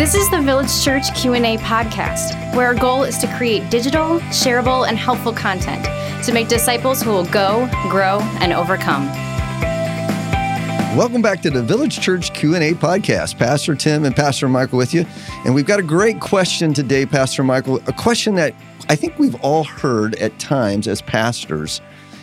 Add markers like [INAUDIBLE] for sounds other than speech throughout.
This is the Village Church Q&A podcast, where our goal is to create digital, shareable, and helpful content to make disciples who will go, grow, and overcome. Welcome back to the Village Church Q&A podcast. Pastor Tim and Pastor Michael with you. And we've got a great question today, Pastor Michael, a question that I think we've all heard at times as pastors.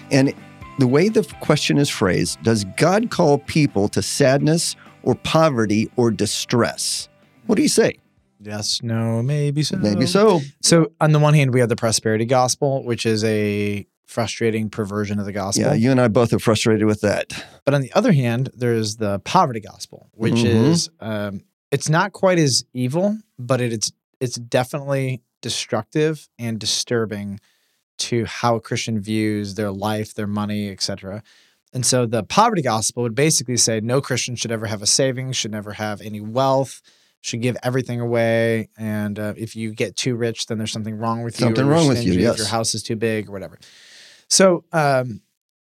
And the way the question is phrased, does God call people to sadness or poverty or distress? What do you say? Yes, no, maybe so. Maybe so. So, on the one hand, we have the prosperity gospel, which is a frustrating perversion of the gospel. Yeah, you and I both are frustrated with that. But on the other hand, there's the poverty gospel, which Mhm. is um, it's not quite as evil, but it, it's it's definitely destructive and disturbing to how a Christian views their life, their money, etc. And so the poverty gospel would basically say no Christian should ever have a savings, should never have any wealth, should give everything away, and uh, if you get too rich, then there's something wrong with you. Something wrong with you, yes. your house is too big or whatever. So, um,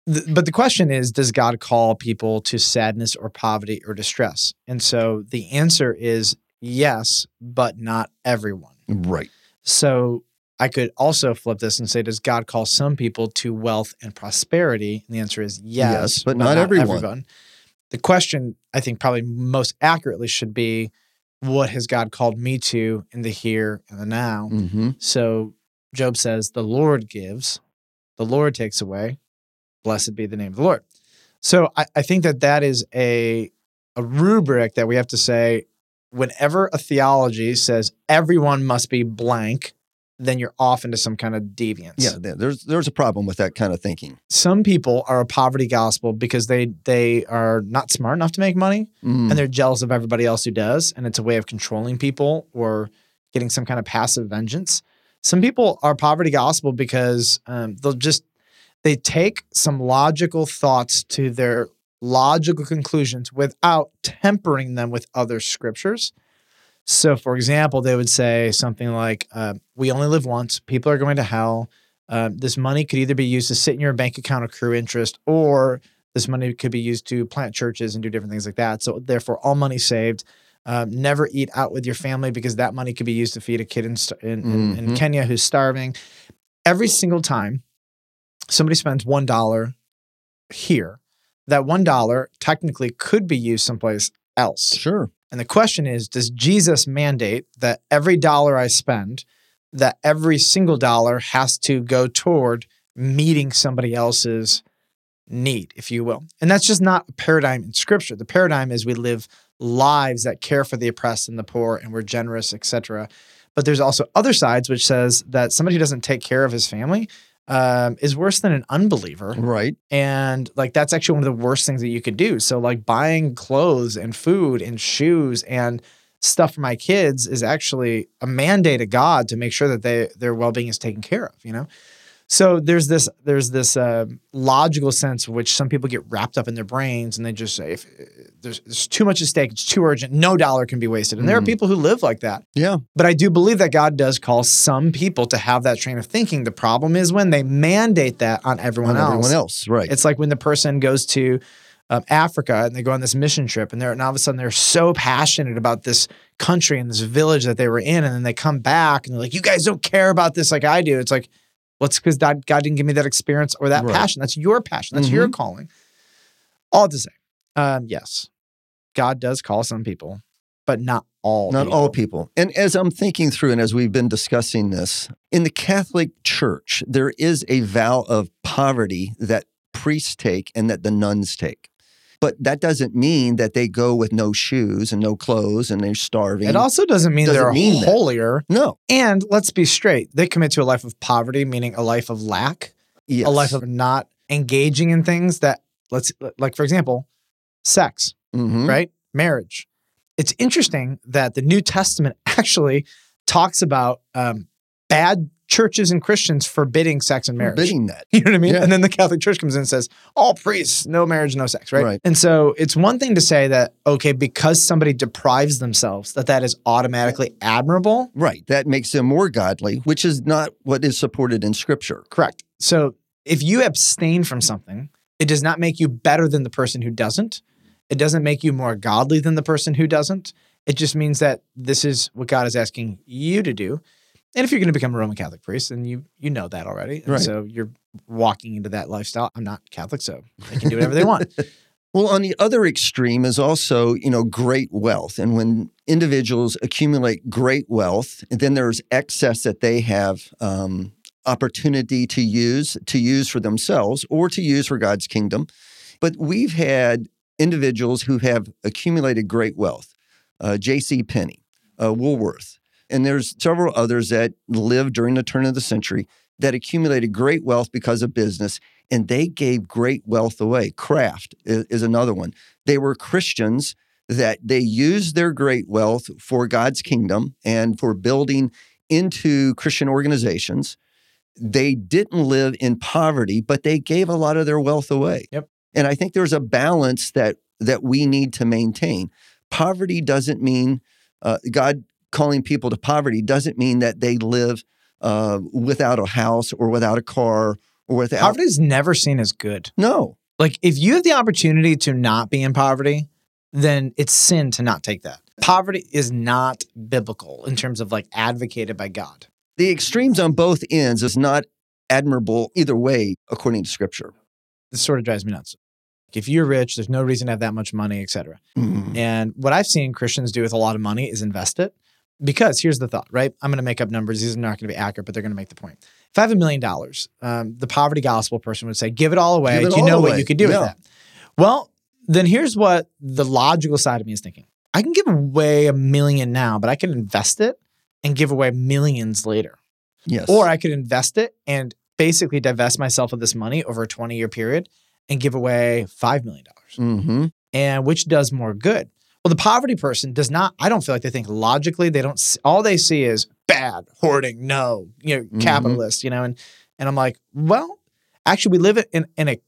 th- but the question is, does God call people to sadness or poverty or distress? And so the answer is yes, but not everyone. Right. So I could also flip this and say, does God call some people to wealth and prosperity? And the answer is yes, Yes, but not everyone. The question, I think, probably most accurately should be, what has God called me to in the here and the now? hmm So Job says, The Lord gives, the Lord takes away. Blessed be the name of the Lord. So I, I think that that is a, a rubric that we have to say whenever a theology says everyone must be blank, then you're off into some kind of deviance. Yeah, there's there's a problem with that kind of thinking. Some people are a poverty gospel because they they are not smart enough to make money Mm. and they're jealous of everybody else who does and it's a way of controlling people or getting some kind of passive vengeance some people are poverty gospel because um, they'll just they take some logical thoughts to their logical conclusions without tempering them with other scriptures so for example they would say something like uh, we only live once people are going to hell um, this money could either be used to sit in your bank account accrue interest or this money could be used to plant churches and do different things like that. So therefore, all money saved. Um, never eat out with your family because that money could be used to feed a kid in, in, in, in. Kenya who's starving. Every single time somebody spends one dollar here, that one dollar technically could be used someplace else. Sure. And the question is, does Jesus mandate that every dollar I spend, that every single dollar has to go toward meeting somebody else's need, if you will? And that's just not a paradigm in scripture. The paradigm is we live lives that care for the oppressed and the poor and we're generous, etc. But there's also other sides which says that somebody who doesn't take care of his family um, is worse than an unbeliever. Right. and like that's actually one of the worst things that you could do. So like buying clothes and food and shoes and stuff for my kids is actually a mandate of god to make sure that they their well-being is taken care of you know so there's this there's this uh, logical sense in which some people get wrapped up in their brains and they just say if there's, there's too much at stake it's too urgent no dollar can be wasted and there are Mhm. people who live like that Yeah. but I do believe that God does call some people to have that train of thinking. The problem is when they mandate that on everyone On else. everyone else. Right. It's like when the person goes to um, Africa and they go on this mission trip and they're and all of a sudden they're so passionate about this country and this village that they were in, and then they come back and they're like, "You guys don't care about this like I do." It's like, well, it's because God, God didn't give me that experience or that Right. passion. That's your passion. That's your calling. All to say, um, yes, God does call some people, but not all. Not people. all people. And as I'm thinking through, and as we've been discussing this, in the Catholic Church, there is a vow of poverty that priests take and that the nuns take. But that doesn't mean that they go with no shoes and no clothes and they're starving. It also doesn't mean Doesn't they're mean that. holier. no. And let's be straight, they commit to a life of poverty, meaning a life of lack, Yes. a life of not engaging in things that let's like for example, sex, Mhm. right? Marriage. It's interesting that the New Testament [LAUGHS] actually talks about um, bad churches and Christians forbidding sex and marriage. Forbidding that. [LAUGHS] You know what I mean? Yeah. And then the Catholic Church comes in and says, all priests, no marriage, no sex, right? Right. And so it's one thing to say that, okay, because somebody deprives themselves, that that is automatically admirable. Right. That makes them more godly, which is not what is supported in scripture. Correct. So if you abstain from something, it does not make you better than the person who doesn't. It doesn't make you more godly than the person who doesn't. It just means that this is what God is asking you to do. And if you're going to become a Roman Catholic priest, then you you know that already. And Right. so you're walking into that lifestyle. I'm not Catholic, so they can do whatever they [LAUGHS] want. Well, on the other extreme is also, you know, great wealth. And when individuals accumulate great wealth, and then there's excess that they have um, opportunity to use, to use for themselves or to use for God's kingdom. But we've had individuals who have accumulated great wealth. Uh, J.C. Penney, uh, Woolworth, and there's several others that lived during the turn of the century that accumulated great wealth because of business and they gave great wealth away. Kraft is, is another one. They were Christians that they used their great wealth for God's kingdom and for building into Christian organizations. They didn't live in poverty, but they gave a lot of their wealth away. Yep. And I think there's a balance that that we need to maintain. Poverty doesn't mean uh, God calling people to poverty doesn't mean that they live uh, without a house or without a car or without Poverty is never seen as good. no. Like if you have the opportunity to not be in poverty, then it's sin to not take that. Poverty is not biblical in terms of like advocated by God. The extremes on both ends is not admirable either way, according to scripture. This sort of drives me nuts. If you're rich, there's no reason to have that much money, et cetera. Mm. And what I've seen Christians do with a lot of money is invest it. Because here's the thought, right? I'm going to make up numbers. These are not going to be accurate, but they're going to make the point. If I have a million dollars, um, the poverty gospel person would say, give it all away. It Do you all know away. what you could do Yeah. with that? Well, then here's what the logical side of me is thinking. I can give away a million now, but I can invest it and give away millions later. Yes. Or I could invest it and basically divest myself of this money over a 20 year period and give away $5 million. hmm And which does more good? Well, the poverty person does not, I don't feel like they think logically. They don't, all they see is bad, hoarding, no, you know, Mhm. capitalist, you know, and, and I'm like, well, actually, we live in, in a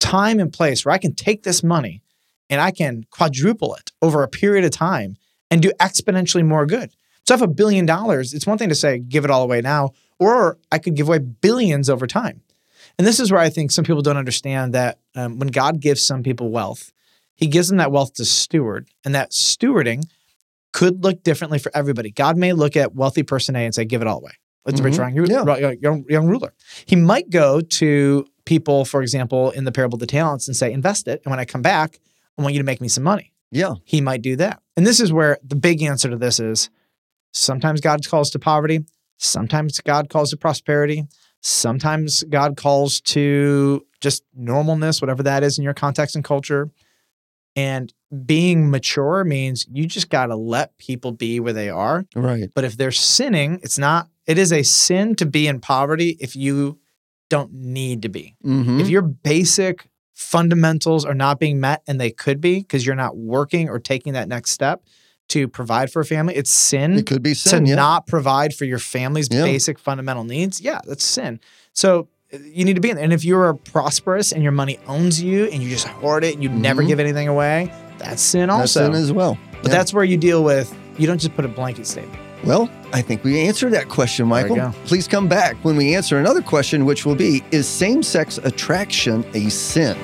time and place where I can take this money and I can quadruple it over a period of time and do exponentially more good. So if I have a billion dollars, it's one thing to say, give it all away now, or I could give away billions over time. And this is where I think some people don't understand that um, when God gives some people wealth, he gives them that wealth to steward, and that stewarding could look differently for everybody. God may look at wealthy person A and say, give it all away. It's a rich mm-hmm. young, young, young, young ruler. He might go to people, for example, in the parable of the talents and say, invest it. And when I come back, I want you to make me some money Yeah. he might do that. And this is where the big answer to this is sometimes God calls to poverty, sometimes God calls to prosperity, sometimes God calls to just normalness, whatever that is in your context and culture. And being mature means you just got to let people be where they are. Right. But if they're sinning, it's not, it is a sin to be in poverty if you don't need to be hmm if your basic fundamentals are not being met and they could be because you're not working or taking that next step to provide for a family it's sin it could be to sin. Yeah. not provide for your family's Yeah. basic fundamental needs yeah that's sin so you need to be in there and if you're prosperous and your money owns you and you just hoard it and you never Mhm. give anything away that's sin That's also sin as well. but Yeah. that's where you deal with you don't just put a blanket statement Well, I think we answered that question, Michael. Please come back when we answer another question, which will be Is same sex attraction a sin?